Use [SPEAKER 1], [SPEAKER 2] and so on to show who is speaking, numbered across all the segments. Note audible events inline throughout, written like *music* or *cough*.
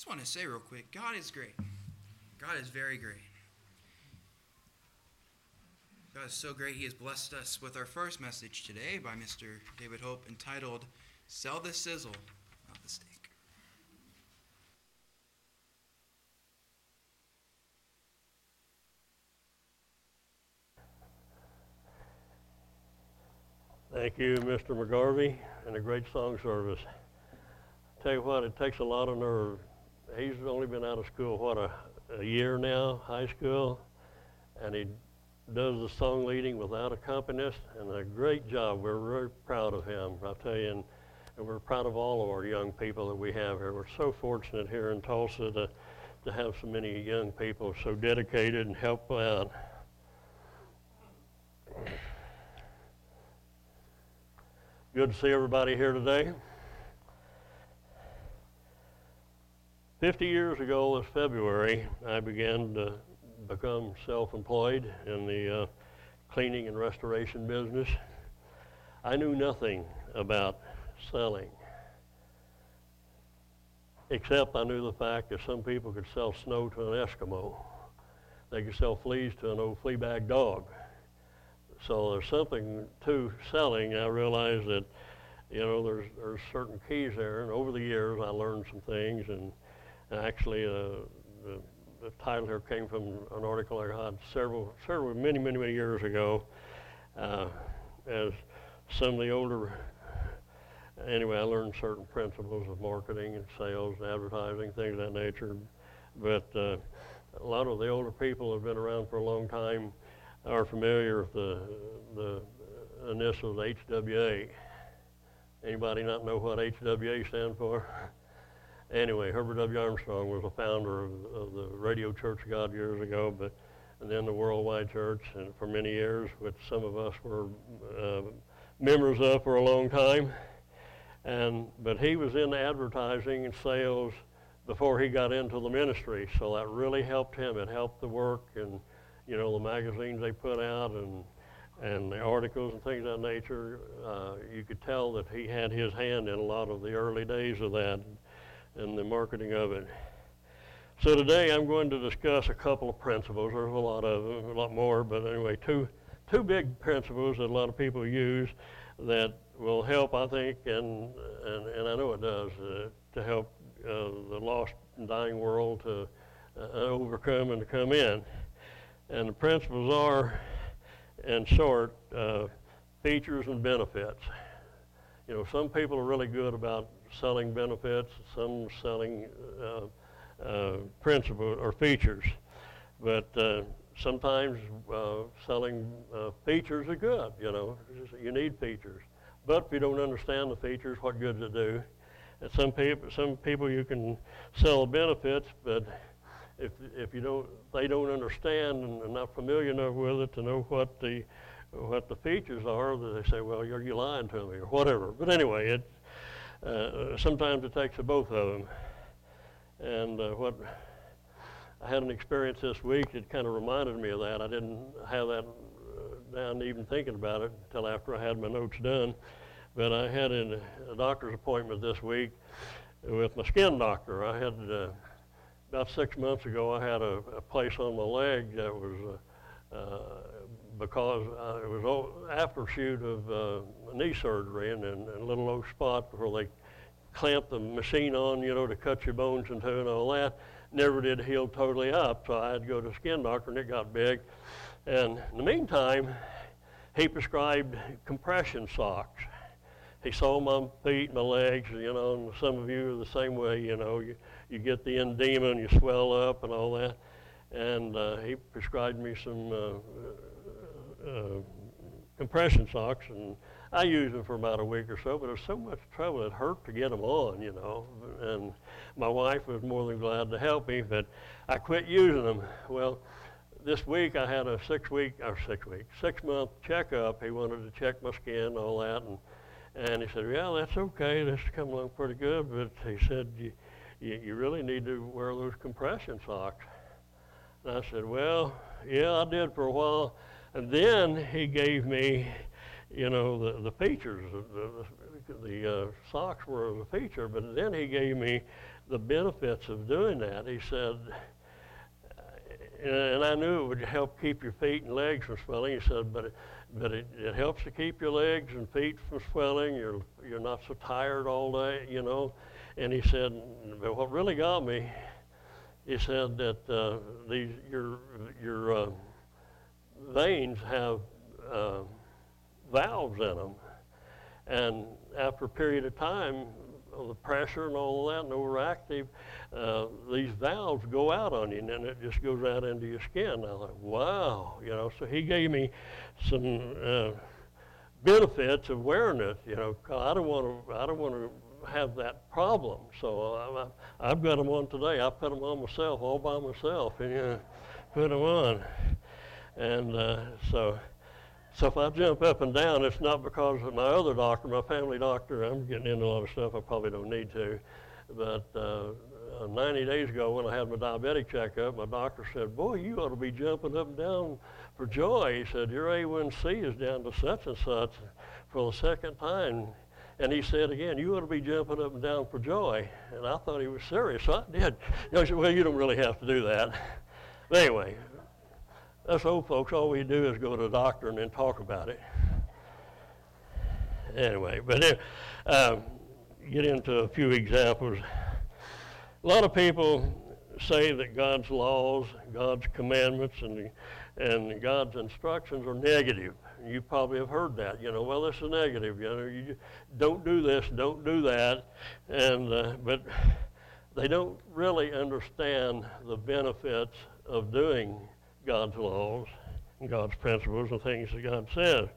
[SPEAKER 1] just want to say real quick God is great. God is very great. God is so great, He has blessed us with our first message today by Mr. David Hope entitled Sell the Sizzle, Not the Steak.
[SPEAKER 2] Thank you, Mr. McGarvey, and a great song service. Tell you what, it takes a lot of nerve. He's only been out of school, what, a, a year now, high school, and he does the song leading without a accompanist, and a great job. We're very proud of him, I tell you, and, and we're proud of all of our young people that we have here. We're so fortunate here in Tulsa to, to have so many young people so dedicated and help out. Good to see everybody here today. 50 years ago this February, I began to become self-employed in the uh, cleaning and restoration business. I knew nothing about selling, except I knew the fact that some people could sell snow to an Eskimo. They could sell fleas to an old flea bag dog. So there's something to selling. I realized that, you know, there's there's certain keys there, and over the years I learned some things. And actually, uh, the, the title here came from an article I had several, several, many, many, many years ago. Uh, as some of the older, anyway, I learned certain principles of marketing and sales and advertising, things of that nature. But uh, a lot of the older people have been around for a long time are familiar with the, the initials HWA. Anybody not know what HWA stands for? *laughs* anyway, Herbert W. Armstrong was a founder of, of, the Radio Church of God years ago, but and then the Worldwide Church, and for many years, which some of us were uh, members of for a long time. And but he was in advertising and sales before he got into the ministry, so that really helped him. It helped the work and you know, the magazines they put out and and the articles and things of that nature, uh, you could tell that he had his hand in a lot of the early days of that and the marketing of it. So today I'm going to discuss a couple of principles. There's a lot of a lot more, but anyway, two two big principles that a lot of people use that will help, I think, and and, and I know it does, uh, to help uh, the lost and dying world to uh, overcome and to come in. And the principles are, in short, uh, features and benefits. You know, some people are really good about selling benefits, some selling uh, uh, principles or features. But uh, sometimes uh, selling uh, features are good, you know, you need features. But if you don't understand the features, what good does it do? And some people, some people you can sell benefits, but if if you don't they don't understand and are not familiar enough with it to know what the what the features are, they say, well, you're you lying to me or whatever. But anyway, it uh, sometimes it takes the both of them. And uh, what I had an experience this week that kind of reminded me of that. I didn't have that uh, down even thinking about it until after I had my notes done. But I had a, doctor's appointment this week with my skin doctor. I had uh, about six months ago, I had a, a place on my leg that was uh, uh, because it was after shoot of uh, knee surgery and, and, and a little old spot where they clamped the machine on, you know, to cut your bones into and all that. Never did heal totally up, so I had to go to a skin doctor and it got big. And in the meantime, he prescribed compression socks. He saw my feet, my legs, you know, and some of you are the same way, you know. You, you get the edema and you swell up and all that. And uh, he prescribed me some uh, uh, compression socks, and I used them for about a week or so. But it was so much trouble; it hurt to get them on, you know. And my wife was more than glad to help me, but I quit using them. Well, this week I had a six-week or six-week, six-month checkup. He wanted to check my skin, and all that, and and he said, "Yeah, that's okay. This is coming along pretty good." But he said, you, you really need to wear those compression socks. And I said, well, yeah, I did for a while. And then he gave me, you know, the, the features. the uh, socks were a feature, but then he gave me the benefits of doing that. He said, and I knew it would help keep your feet and legs from swelling. He said, but it, but it, it helps to keep your legs and feet from swelling. You're you're not so tired all day, you know. And he said, but what really got me, he said that uh, these your your uh, veins have uh, valves in them, and after a period of time, the pressure and all that, and overactive, uh, these valves go out on you, and then it just goes out into your skin. I thought, wow, you know. So he gave me some uh, benefits of wearing it. You know, I don't want to. I don't want to have that problem. So I, I've got them on today. I put them on myself, all by myself, and you know, put them on. And uh, so, so if I jump up and down, it's not because of my other doctor, my family doctor. I'm getting into a lot of stuff I probably don't need to. But uh, uh, 90 days ago, when I had my diabetic checkup, my doctor said, "Boy, you ought to be jumping up and down for joy." He said, "Your A1C is down to such and such for the second time." And he said again, "You ought to be jumping up and down for joy." And I thought he was serious, so I did. You know, said, "Well, you don't really have to do that." But anyway, us old folks, all we do is go to the doctor and then talk about it. Anyway, but then, um, get into a few examples. A lot of people say that God's laws, God's commandments, and and God's instructions are negative. You probably have heard that. You know, well, this is negative. You know, you don't do this, don't do that, and uh, but they don't really understand the benefits of doing God's laws and God's principles and things that God says.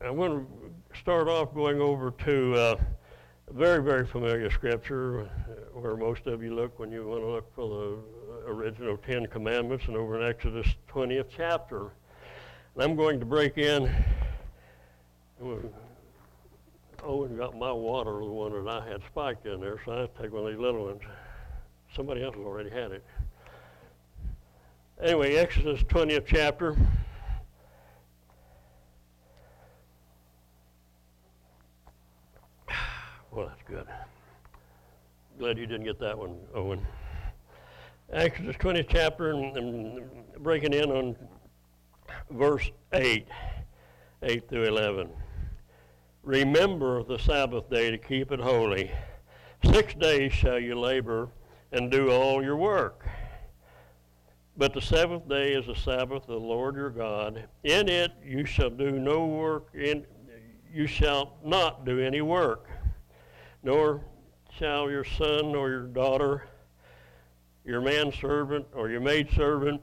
[SPEAKER 2] I'm going to start off going over to uh, a very, very familiar scripture uh, where most of you look when you want to look for the original Ten Commandments and over in Exodus 20th chapter. And I'm going to break in. Owen got my water, the one that I had spiked in there, so I take one of these little ones. Somebody else has already had it. Anyway, Exodus 20th chapter. Well, that's good. Glad you didn't get that one, Owen. Exodus 20th chapter, and, and breaking in on verse 8, 8 through 11. Remember the Sabbath day to keep it holy. Six days shall you labor and do all your work. But the seventh day is the Sabbath of the Lord your God. In it you shall do no work, in, you shall not do any work, nor shall your son or your daughter, your manservant or your maidservant,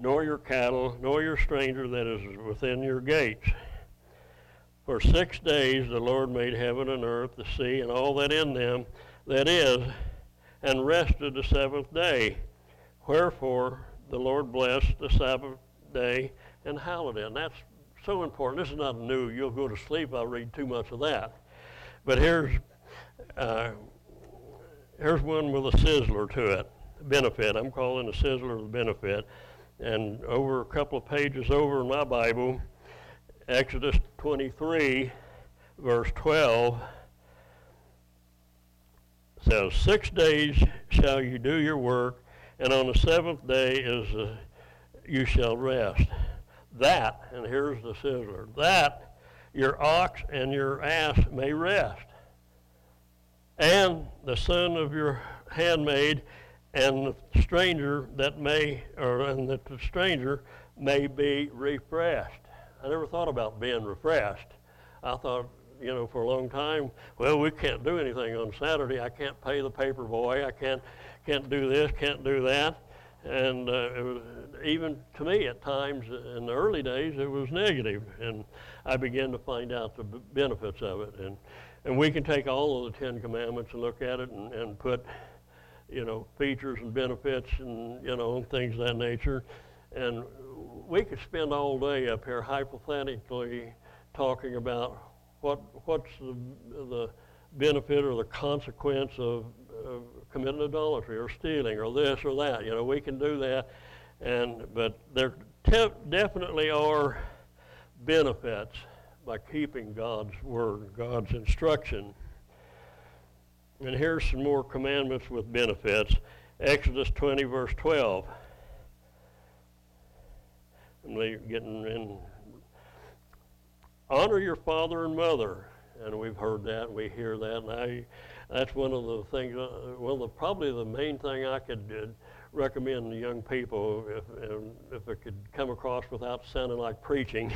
[SPEAKER 2] nor your cattle, nor your stranger that is within your gates. For six days the Lord made heaven and earth, the sea, and all that in them that is, and rested the seventh day. Wherefore the Lord blessed the Sabbath day and hallowed it. And that's so important. This is not new. You'll go to sleep. I'll read too much of that. But here's uh, here's one with a sizzler to it. Benefit. I'm calling the sizzler the benefit. And over a couple of pages over in my Bible, Exodus 23, verse 12 says, Six days shall you do your work, and on the seventh day is uh, you shall rest. That, and here's the sizzler, that your ox and your ass may rest, and the son of your handmaid and the stranger that may, or and that the stranger may be refreshed. I never thought about being refreshed. I thought, you know, for a long time, well, we can't do anything on Saturday. I can't pay the paper boy. I can't can't do this, can't do that. And uh, was, even to me at times in the early days, it was negative. And I began to find out the b- benefits of it. And, and we can take all of the Ten Commandments and look at it and, and put, you know, features and benefits and, you know, things of that nature. And we could spend all day up here hypothetically talking about what, what's the, the benefit or the consequence of committing adultery or stealing or this or that. You know, we can do that, and but there te- definitely are benefits by keeping God's word, God's instruction. And here's some more commandments with benefits. Exodus 20, verse 12. I'm getting in. Honor your father and mother. And we've heard that, we hear that. And I, that's one of the things, uh, well, the, probably the main thing I could uh, recommend to young people, if, if it could come across without sounding like preaching.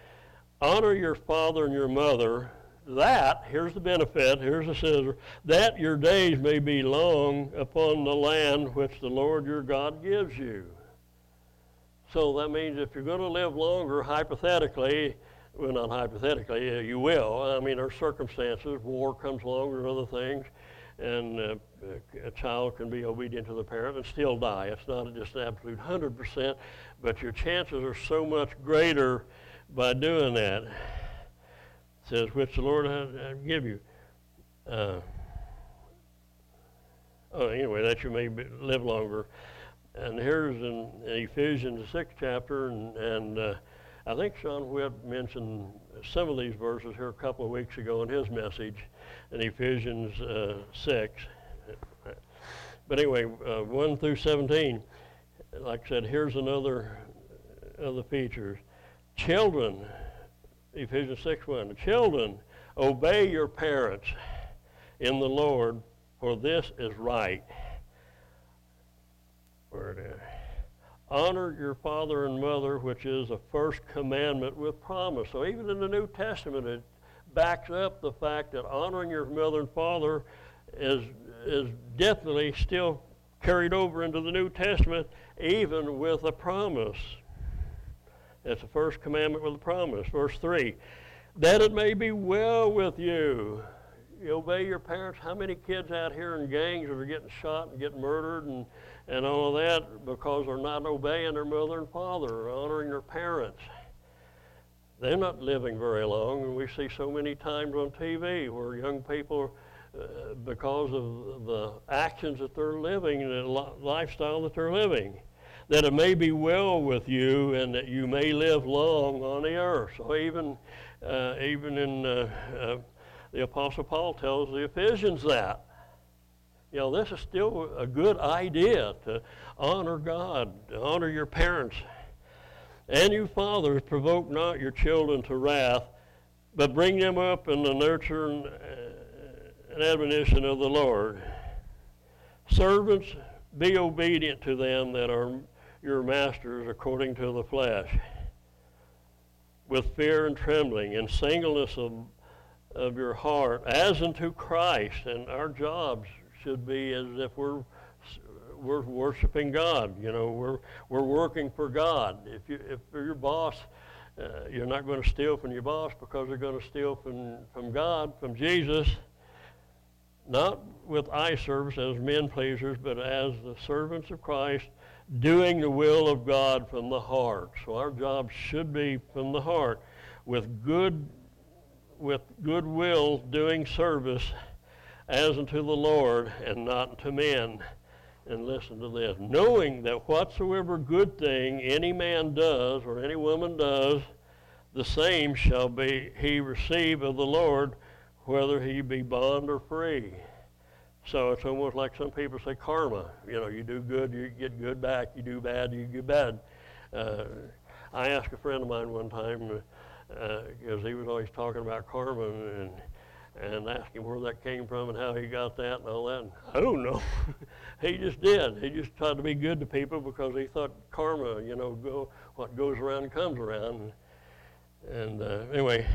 [SPEAKER 2] *laughs* Honor your father and your mother that, here's the benefit, here's the scissor, that your days may be long upon the land which the Lord your God gives you. So that means if you're going to live longer, hypothetically, well, not hypothetically, uh, you will. I mean, there are circumstances, war comes along, or other things, and uh, a child can be obedient to the parent and still die. It's not just an absolute 100%, but your chances are so much greater by doing that says, which the Lord has give you. Uh, oh, anyway, that you may be, live longer. And here's in, Ephesians, the sixth chapter, and, and uh, I think Sean Witt mentioned some of these verses here a couple of weeks ago in his message in Ephesians uh, 6. But anyway, uh, 1 through 17, like I said, here's another of the features. Children, Ephesians 6 1. Children, obey your parents in the Lord, for this is right. Where it is. Honor your father and mother, which is a first commandment with promise. So even in the New Testament, it backs up the fact that honoring your mother and father is, is definitely still carried over into the New Testament, even with a promise. That's the first commandment with a promise. Verse 3 that it may be well with you. You obey your parents. How many kids out here in gangs are getting shot and getting murdered and, and all of that because they're not obeying their mother and father, honoring their parents? They're not living very long, and we see so many times on TV where young people, uh, because of the actions that they're living and the lifestyle that they're living, that it may be well with you and that you may live long on the earth. So even, uh, even in uh, uh, the Apostle Paul tells the Ephesians that. You know, this is still a good idea to honor God, to honor your parents. And you fathers, provoke not your children to wrath, but bring them up in the nurture and, uh, and admonition of the Lord. Servants, be obedient to them that are your masters according to the flesh, with fear and trembling, and singleness of, of your heart, as unto Christ. And our jobs should be as if we're we're worshiping God. You know, we're we're working for God. If you if your boss, uh, you're not going to steal from your boss because they're going to steal from from God, from Jesus. Not with eye service as men pleasers, but as the servants of Christ doing the will of God from the heart. So our job should be from the heart with good with goodwill doing service as unto the Lord and not unto men. And listen to this, knowing that whatsoever good thing any man does or any woman does, the same shall be he receive of the Lord, whether he be bond or free. So it's almost like some people say karma. You know, you do good, you get good back. You do bad, you get bad. Uh, I asked a friend of mine one time because uh, he was always talking about karma and and asking where that came from and how he got that and all that. And I don't know. *laughs* he just did. He just tried to be good to people because he thought karma, you know, go what goes around comes around. And uh, anyway,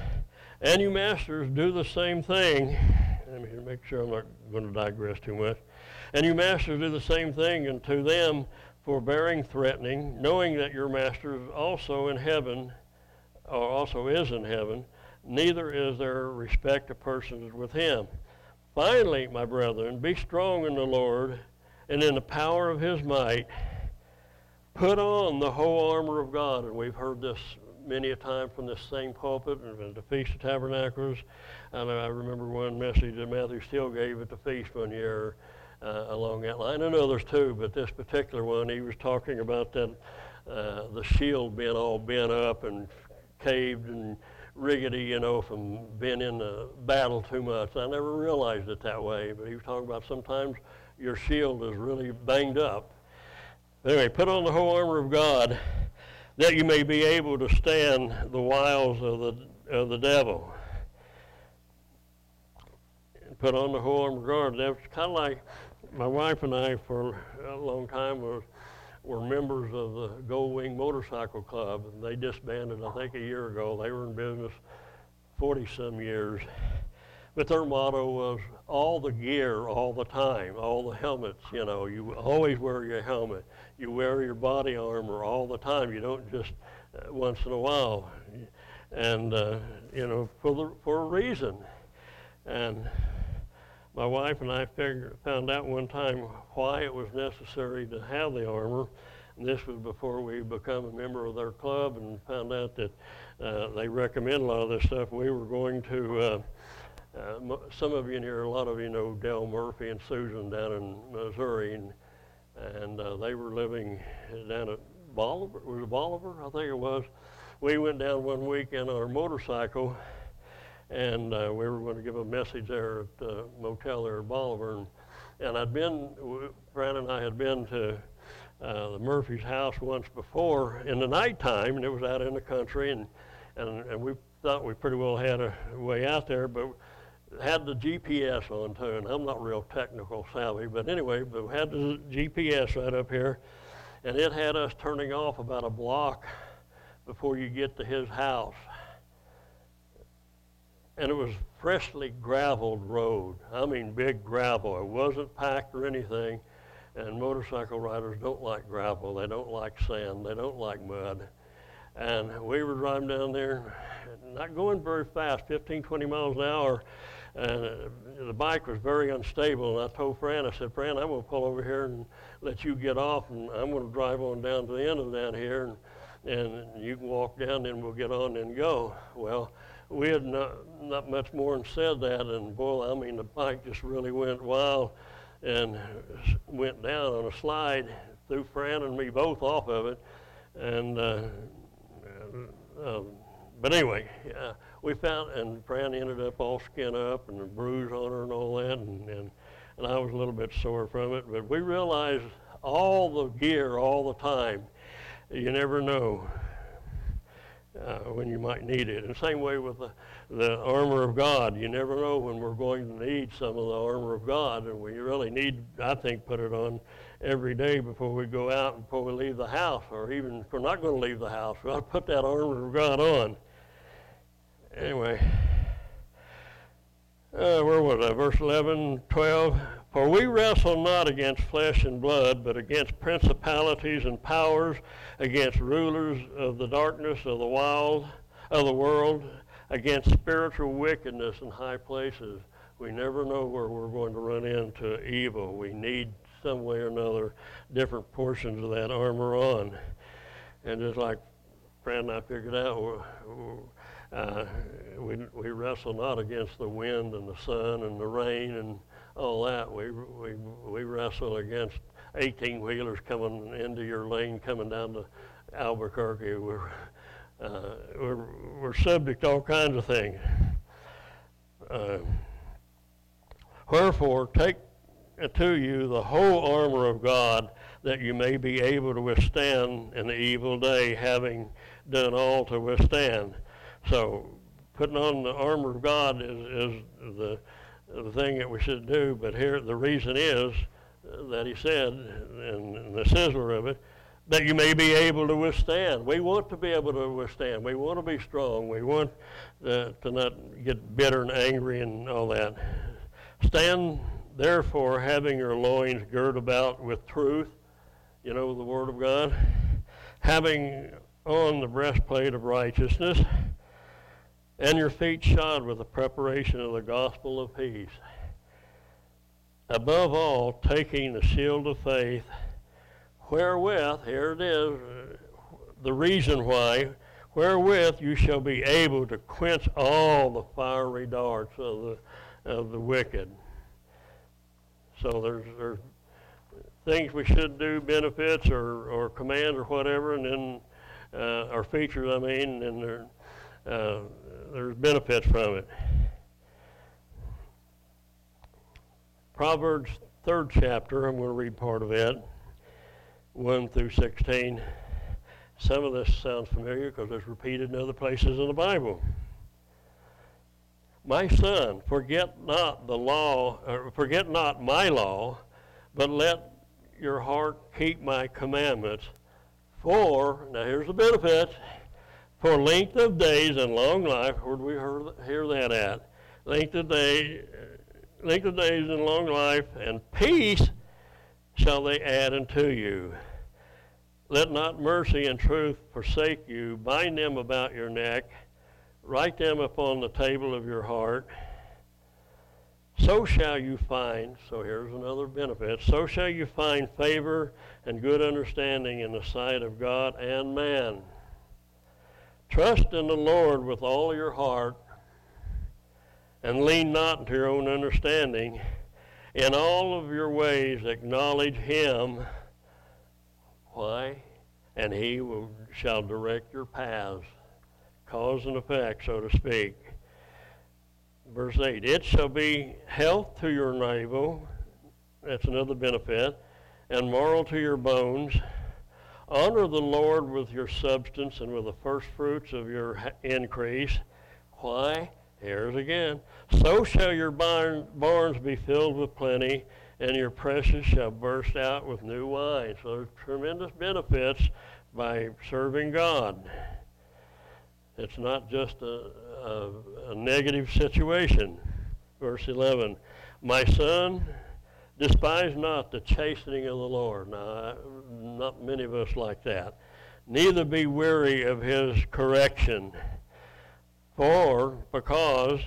[SPEAKER 2] and you masters do the same thing. Let me make sure I'm not going to digress too much. And you masters do the same thing, and to them forbearing threatening, knowing that your master is also in heaven, or also is in heaven, neither is there respect of persons with him. Finally, my brethren, be strong in the Lord and in the power of his might. Put on the whole armor of God. And we've heard this many a time from this same pulpit and the Feast of Tabernacles. And I remember one message that Matthew Steele gave at the feast one year uh, along that line, and others too, but this particular one, he was talking about that uh, the shield being all bent up and caved and rickety, you know, from being in the battle too much. I never realized it that way, but he was talking about sometimes your shield is really banged up. Anyway, put on the whole armor of God that you may be able to stand the wiles of the, of the devil. Put on the whole armor of God. That was kind of like my wife and I, for a long time, was were members of the Gold Wing Motorcycle Club, and they disbanded, I think, a year ago. They were in business 40 some years. But their motto was all the gear all the time, all the helmets, you know, you always wear your helmet. You wear your body armor all the time. You don't just uh, once in a while. And, uh, you know, for, the, for a reason. And my wife and I figured, found out one time why it was necessary to have the armor. And this was before we become a member of their club and found out that uh, they recommend a lot of this stuff. We were going to uh, uh, some of you in here, a lot of you know Del Murphy and Susan down in Missouri, and, and uh, they were living down at Bolivar. Was it Bolivar? I think it was. We went down one week in our motorcycle, and uh, we were going to give a message there at the motel there at Bolivar. And, and I'd been, Fran and I had been to uh, the Murphy's house once before in the nighttime, and it was out in the country, and, and, and we thought we pretty well had a way out there, but had the GPS on too, and I'm not real technical savvy, but anyway, but we had the GPS right up here, and it had us turning off about a block before you get to his house. And it was freshly graveled road. I mean, big gravel. It wasn't packed or anything. And motorcycle riders don't like gravel. They don't like sand. They don't like mud. And we were driving down there, not going very fast, 15, 20 miles an hour and uh, the bike was very unstable. And I told Fran, I said, Fran, I'm going to pull over here and let you get off, and I'm going to drive on down to the end of down here, and, and you can walk down, and we'll get on and go. Well, we had not, not much more than said that, and boy, I mean, the bike just really went wild and went down on a slide, threw Fran and me both off of it, and uh, uh, but anyway, yeah we found, and Fran ended up all skin up and a bruise on her and all that, and, and, and I was a little bit sore from it. But we realized all the gear all the time. You never know uh, when you might need it. And same way with the, the armor of God. You never know when we're going to need some of the armor of God, and we really need, I think, put it on every day before we go out and before we leave the house, or even if we're not going to leave the house, we ought to put that armor of God on anyway, uh, where was I? Verse 11, 12. For we wrestle not against flesh and blood, but against principalities and powers, against rulers of the darkness of the wild of the world, against spiritual wickedness in high places. We never know where we're going to run into evil. We need some way or another different portions of that armor on. And just like Fran and I figured out, we're, we're, uh, we, we wrestle not against the wind and the sun and the rain and all that. We, we, we wrestle against 18 wheelers coming into your lane coming down to Albuquerque. We're, uh, we're, we're subject to all kinds of things. Uh, Wherefore, take to you the whole armor of God that you may be able to withstand in the evil day, having done all to withstand. So putting on the armor of God is, is the, the thing that we should do. But here the reason is that he said, and the sizzler of it, that you may be able to withstand. We want to be able to withstand. We want to be strong. We want uh, to not get bitter and angry and all that. Stand therefore, having your loins girt about with truth, you know, the Word of God, having on the breastplate of righteousness and your feet shod with the preparation of the gospel of peace. Above all, taking the shield of faith, wherewith, here it is, the reason why, wherewith you shall be able to quench all the fiery darts of the, of the wicked. So there's, there's things we should do, benefits or, or commands or whatever, and then, uh, features, I mean, and there, uh, there's benefits from it. Proverbs third chapter, I'm going to read part of it, 1 through 16. Some of this sounds familiar because it's repeated in other places in the Bible. My son, forget not the law, or forget not my law, but let your heart keep my commandments. For, now here's the benefits, for length of days and long life, where do we hear that at? Length of day, length of days and long life, and peace shall they add unto you. Let not mercy and truth forsake you. Bind them about your neck. Write them upon the table of your heart. So shall you find, so here's another benefit, so shall you find favor and good understanding in the sight of God and man. Trust in the Lord with all your heart and lean not to your own understanding. In all of your ways acknowledge him. Why? And he will, shall direct your paths. Cause and effect, so to speak. Verse 8 It shall be health to your navel. That's another benefit. And moral to your bones. Honor the Lord with your substance and with the first fruits of your increase. Why? Here's again. So shall your barn, barns be filled with plenty, and your presses shall burst out with new wine. So there's tremendous benefits by serving God. It's not just a, a, a negative situation. Verse 11 My son, despise not the chastening of the Lord. Now, not many of us like that. Neither be weary of his correction. For, because,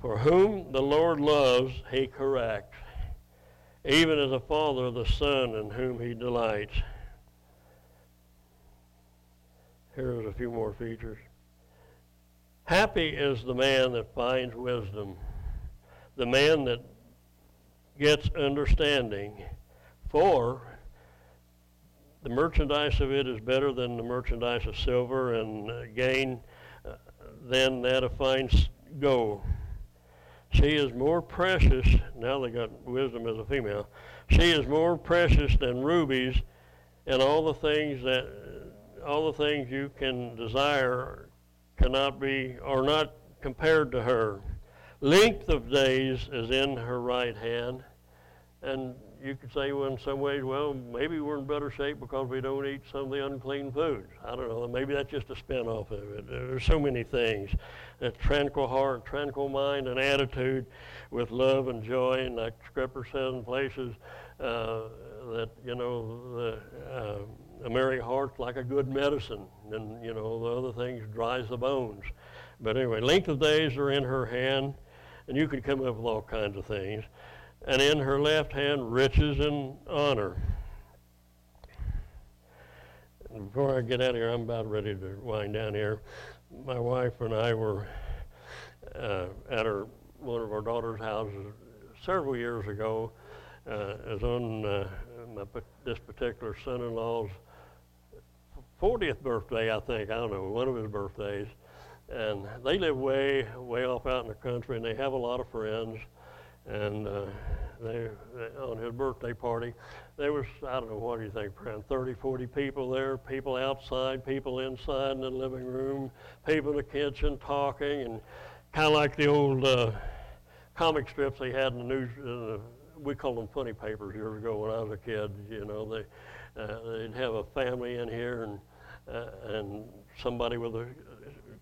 [SPEAKER 2] for whom the Lord loves, he corrects, even as a father the son in whom he delights. Here's a few more features. Happy is the man that finds wisdom, the man that gets understanding, for the merchandise of it is better than the merchandise of silver, and uh, gain than that of fine gold. She is more precious, now they got wisdom as a female, she is more precious than rubies and all the things that, all the things you can desire cannot be, are not compared to her. Length of days is in her right hand, and you could say, well, in some ways, well, maybe we're in better shape because we don't eat some of the unclean foods. I don't know. Maybe that's just a spin-off of it. There's so many things. A tranquil heart, tranquil mind, and attitude with love and joy. And like Scripture says in places uh, that, you know, the, uh, a merry heart's like a good medicine. And, you know, the other things dries the bones. But anyway, length of days are in her hand. And you could come up with all kinds of things and in her left hand riches and honor. And before I get out of here, I'm about ready to wind down here. My wife and I were uh, at one of our daughter's houses several years ago. Uh, was on uh, my, this particular son-in-law's 40th birthday, I think. I don't know, one of his birthdays. And they live way, way off out in the country, and they have a lot of friends and uh, they, they, on his birthday party, there was, I don't know, what do you think, around 30, 40 people there, people outside, people inside in the living room, people in the kitchen talking, and kind of like the old uh, comic strips they had in the news. Uh, we called them funny papers years ago when I was a kid. You know, they, uh, they'd have a family in here and, uh, and somebody with a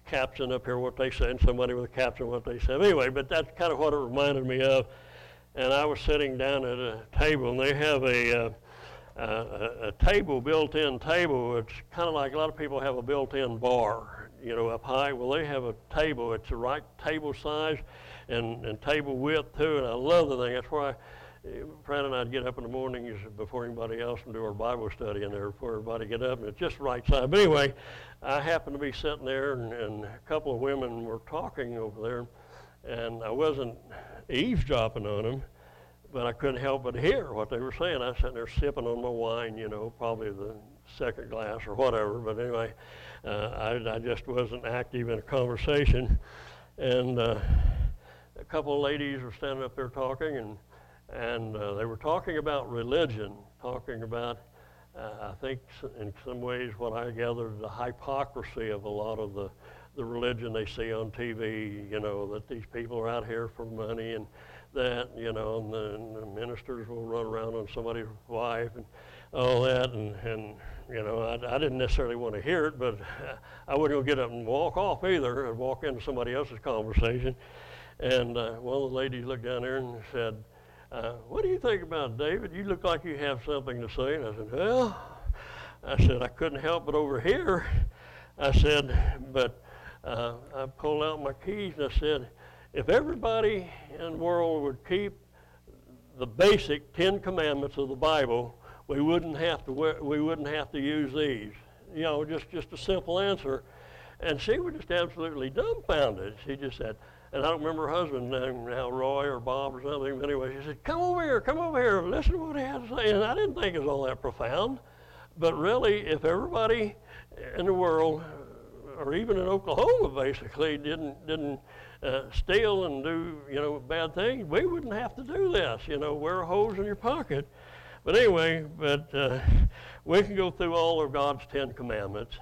[SPEAKER 2] caption up here what they said, and somebody with a caption what they said. Anyway, but that's kind of what it reminded me of. And I was sitting down at a table, and they have a, uh, a, a table, built-in table. It's kind of like a lot of people have a built-in bar, you know, up high. Well, they have a table. It's the right table size and, and table width too. And I love the thing. That's why Fran and I'd get up in the mornings before anybody else and do our Bible study in there before everybody get up, and it's just right side. But anyway, I happened to be sitting there, and, and a couple of women were talking over there, and I wasn't eavesdropping on them, but I couldn't help but hear what they were saying. I was sitting there sipping on my wine, you know, probably the second glass or whatever. But anyway, uh, I, I just wasn't active in a conversation. And uh, a couple of ladies were standing up there talking, and, and uh, they were talking about religion, talking about, uh, I think, in some ways, what I gathered, the hypocrisy of a lot of the, the religion they see on TV, you know, that these people are out here for money and that, you know, and the, and the ministers will run around on somebody's wife and all that, and, and you know, I, I didn't necessarily want to hear it, but I wouldn't go get up and walk off either, and walk into somebody else's conversation. And uh, one of the ladies looked down there and said, uh, "What do you think about David? You look like you have something to say." And I said, "Well," I said, "I couldn't help but over here. I said, "But uh, I pulled out my keys and I said, if everybody in the world would keep the basic Ten Commandments of the Bible, we wouldn't have to wear, we wouldn't have to use these. You know, just just a simple answer. And she was just absolutely dumbfounded. She just said, and I don't remember her husband name now, Roy or Bob or something. But anyway, she said, "Come over here, come over here, listen to what he had to say." And I didn't think it was all that profound. But really, if everybody in the world, or even in Oklahoma, basically didn't didn't uh, steal and do you know bad things, we wouldn't have to do this. You know, wear hose in your pocket. But anyway, but uh, we can go through all of God's Ten Commandments,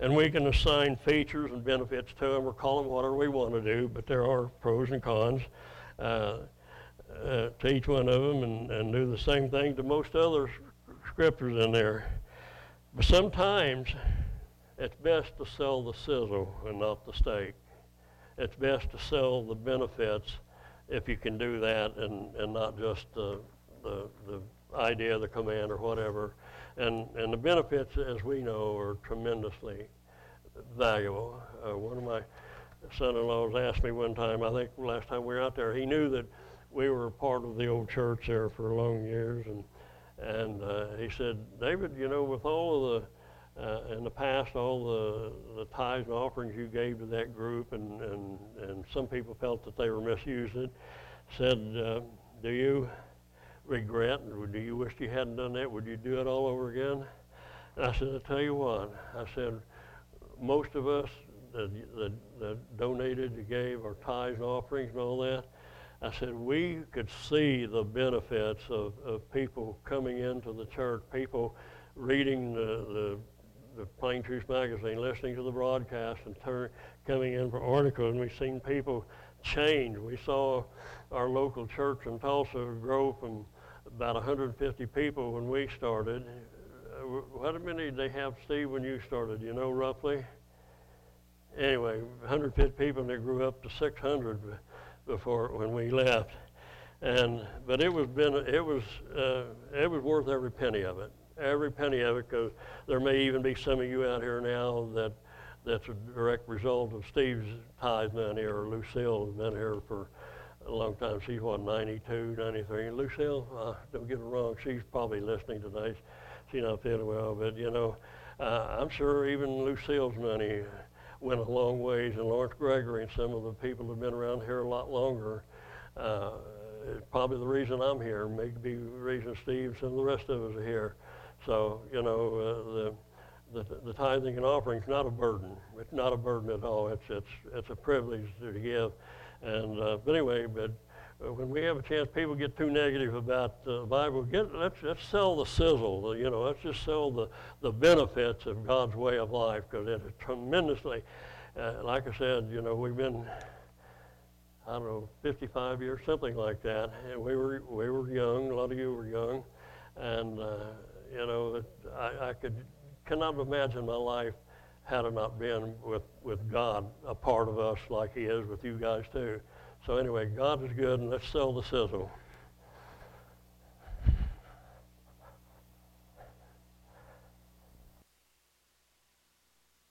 [SPEAKER 2] and we can assign features and benefits to them, or call them whatever we want to do. But there are pros and cons uh, uh, to each one of them, and, and do the same thing to most other scriptures in there. But sometimes it's best to sell the sizzle and not the steak. It's best to sell the benefits if you can do that and, and not just the, the, the idea the command or whatever. And, and the benefits, as we know, are tremendously valuable. Uh, one of my son-in-laws asked me one time, I think last time we were out there, he knew that we were part of the old church there for long years, and and uh, he said, David, you know, with all of the uh, in the past, all the, the tithes and offerings you gave to that group, and, and, and some people felt that they were misusing it, said, uh, do you regret, do you wish you hadn't done that? Would you do it all over again? And I said, I'll tell you what, I said, most of us that, that, that donated, that gave our tithes and offerings and all that, I said, we could see the benefits of, of people coming into the church, people reading the, the, the Plain Truth magazine, listening to the broadcast, and turn, coming in for articles, and we've seen people change. We saw our local church in Tulsa grow from about 150 people when we started. Uh, What many did they have, Steve, when you started? You know roughly? Anyway, 150 people, and they grew up to 600 before when we left. And but it was been it was uh, it was worth every penny of it, every penny of it, because there may even be some of you out here now that that's a direct result of Steve's tithe money or Lucille has been here for a long time. She's what 92, 93. And Lucille, uh, don't get it wrong, she's probably listening today. She's not feeling well, but you know, uh, I'm sure even Lucille's money went a long ways, and Lawrence Gregory and some of the people who've been around here a lot longer. Uh, probably the reason I'm here, maybe the reason Steve and the rest of us are here. So, you know, uh, the, the, the tithing and offering is not a burden. It's not a burden at all. It's, it's, it's a privilege to give. And, uh, but anyway, but uh, when we have a chance, people get too negative about uh, the Bible. Get, let's, let's sell the sizzle, you know, let's just sell the, the benefits of God's way of life because it is tremendously, uh, like I said, you know, we've been, I don't know, 55 years, something like that. And we were, we were young, a lot of you were young. And, uh, you know, I, I could, cannot imagine my life had it not been with, with God a part of us like he is with you guys too. So anyway, God is good and let's sell the sizzle.